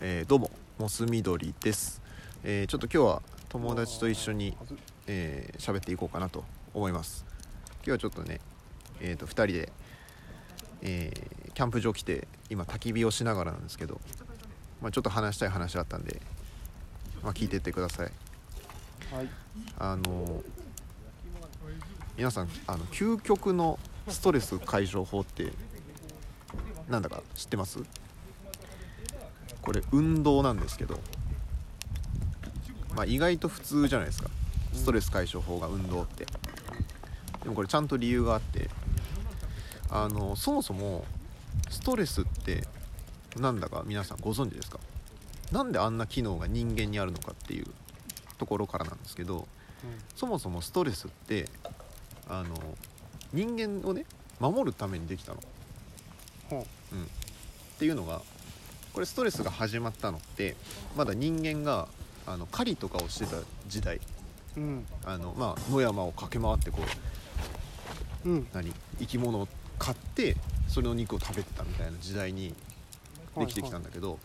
えーどうもモス緑です、えーちょっと今日は友達と一緒にはずえー喋っていこうかなと思います。今日はちょっとねえーと2人で、えーキャンプ場来て今焚き火をしながらなんですけど、まあ、ちょっと話したい話あったんで、まあ、聞いてってください。はい。あの皆さんあの究極のストレス解消法ってなんだか知ってます？これ運動なんですけど、まあ、意外と普通じゃないですか。ストレス解消法が運動って。でもこれちゃんと理由があってあのそもそもストレスってなんだか皆さんご存知ですか？なんであんな機能が人間にあるのかっていうところからなんですけどそもそもストレスってあの人間をね守るためにできたの、ほう。ん、っていうのがこれストレスが始まったのってまだ人間があの狩りとかをしてた時代。ううん。あの、まあ、野山を駆け回ってこううん。何？生き物を買ってそれの肉を食べてたみたいな時代にできてきたんだけど、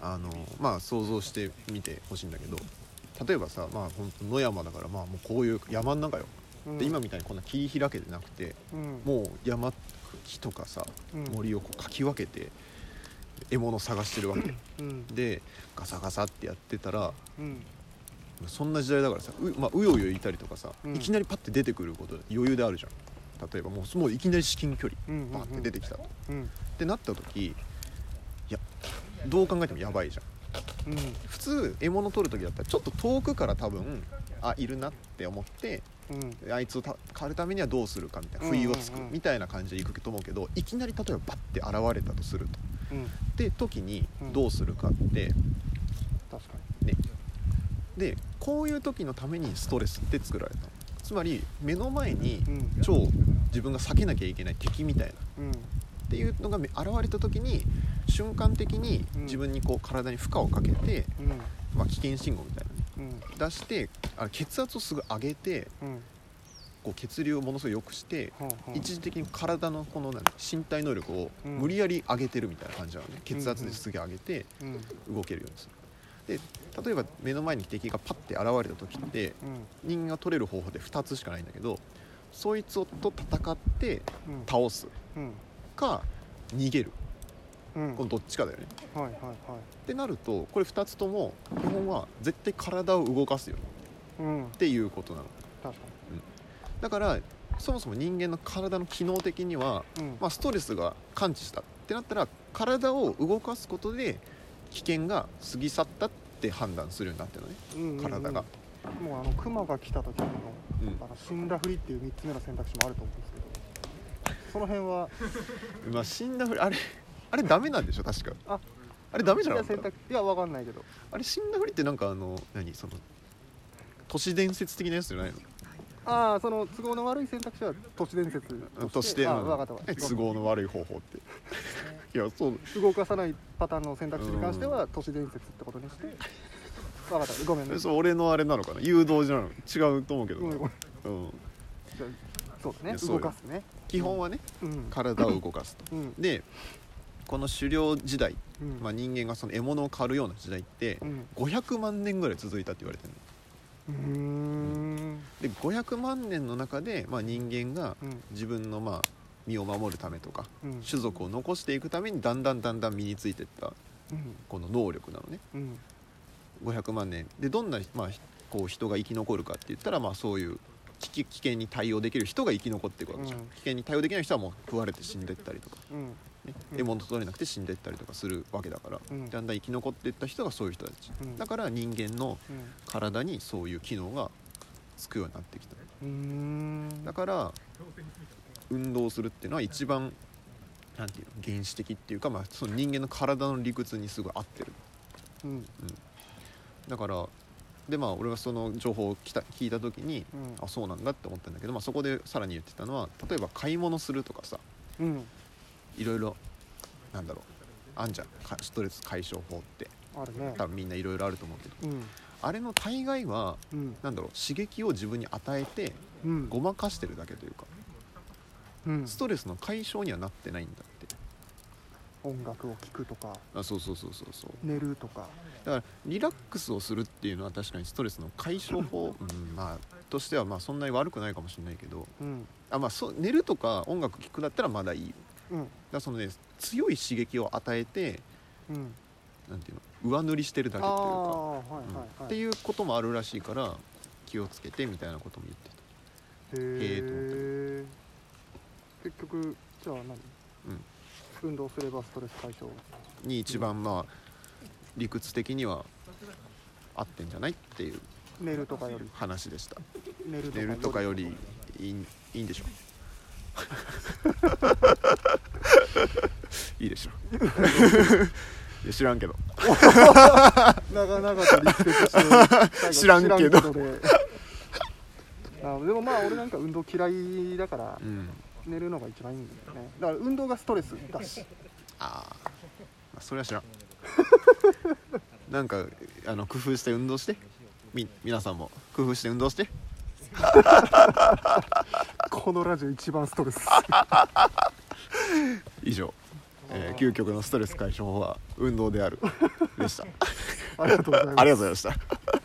あのまあ想像してみてほしいんだけど例えばさまあ本当野山だからまあもうこういう山の中よ、うん。で今みたいにこんな切り開けてなくてうん。もう山木とかさうん。森をこうかき分けて獲物を探してるわけ。うん。でガサガサってやってたらうん。そんな時代だからさう,、まあ、うようよいたりとかさ、うん。いきなりパッて出てくること余裕であるじゃん。例えばもうもういきなり至近距離バーって出てきたと、うん。ってなった時いやどう考えてもやばいじゃん。うん。普通獲物取る時だったらちょっと遠くから多分あいるなって思ってうん。あいつをた狩るためにはどうするかみたいな不意をつくみたいな感じで行くと思うけどいきなり例えばバッて現れたとするとうん。で時にうん。どうするかって確かね。でこういう時のためにストレスって作られたの。つまり目の前に超自分が避けなきゃいけない敵みたいな。うん。っていうのが現れた時に瞬間的にうん。自分にこう体に負荷をかけて、うん。まあ、危険信号みたいなね。うん。出してあの血圧をすぐ上げてうんこう血流をものすごい良くして一時的に体のこの何身体能力をうん。無理やり上げてるみたいな感じなのね。血圧ですげえ上げてうん。動けるようにする。で例えば目の前に敵がパッて現れた時ってうん。人間が取れる方法で2つしかないんだけどそいつをと戦ってうん。倒す。うん。か逃げる。うん。このどっちかだよね。はいはいはい。ってなるとこれ2つとも基本は絶対体を動かすようん。っていうことなの。確かだからそもそも人間の体の機能的には、にうん。まあ、ストレスが感知した。ってなったら体を動かすことで危険が過ぎ去ったって判断するようになってるのね。うんうんうん。体が、もうあのクマが来た時のうん。あの死んだふりっていう3つ目の選択肢もあると思うんですけど。その辺は？まあ死んだふりあれあれダメなんでしょ確か。ああれダメじゃなかった？選択。いやわかんないけど。あれ死んだふりってなんかあの何？その都市伝説的なやつじゃないの？ああその都合の悪い選択肢は都市伝説として？あうん分かったわかった。都合の悪い方法って。いやそう。動かさないパターンの選択肢に関しては都市伝説ってことにして。分かった。ごめんね。そう俺のあれなのかな？誘導じゃないの？違うと思うけど、ごめん。ごめんうん、そうだね。動かすね。基本はねうん。体を動かすと。うん。でこの狩猟時代、うん。まあ、人間がその獲物を狩るような時代ってうん。500万年ぐらい続いたって言われてるの。うーんで500万年の中で、まあ、人間がうん。自分のまあ身を守るためとかうん。種族を残していくためにだんだんだんだん身についていったうん。この能力なのね。うん。500万年。でどんな、まあ、こう人が生き残るかって言ったら、まあ、そういう危機危険に対応できる人が生き残っていくわけじゃん、うん。危険に対応できない人はもう食われて死んでいったりとか、うん。ね。うん。獲物取れなくて死んでいったりとかするわけだから、うん。だんだん生き残っていった人がそういう人たち、うん。だから人間のうん。体にそういう機能がつくようになってきた。だから運動するっていうのは一番なんていうの原始的っていうか、まあ、その人間の体の理屈にすごい合ってる。うん。だからでまあ俺はその情報を聞いた聞いた時にうん。あそうなんだって思ったんだけど、まあ、そこでさらに言ってたのは例えば買い物するとかさうん。いろいろなんだろうあんじゃん。かストレス解消法ってあるね。多分みんないろいろあると思うけど。うん。あれの大概はうん。なんだろう刺激を自分に与えてうん。ごまかしてるだけというかうん。ストレスの解消にはなってないんだって。音楽を聴くとか。あそうそうそうそうそう。寝るとか。だからリラックスをするっていうのは確かにストレスの解消法、うん、まあとしてはまあそんなに悪くないかもしれないけど。うん。あまあそう寝るとか音楽聴くだったらまだいいよ。うん。らそのね強い刺激を与えてうん。なんていうの上塗りしてるだけあっていうか、あはいはいっていうこともあるらしいから気をつけてみたいなことも言ってた。へえ結局じゃあ何、運動すればストレス解消に一番まあ理屈的には合ってんじゃないっていう寝るとかより話でした寝るとかよりいいいいんでしょ。いいでしょ。いや 知らんけど。長々とリスペして知らんけど。あでもまあ俺なんか運動嫌いだからうん。寝るのが一番いいんだよね。だから運動がストレスだし。ああ、まあ、それは知らん。なんかあの工夫して運動して。み皆さんも。工夫して運動して。このラジオ一番ストレス。以上、えー究極のストレス解消法は運動である。でした。ありがとうございます。ありがとうございました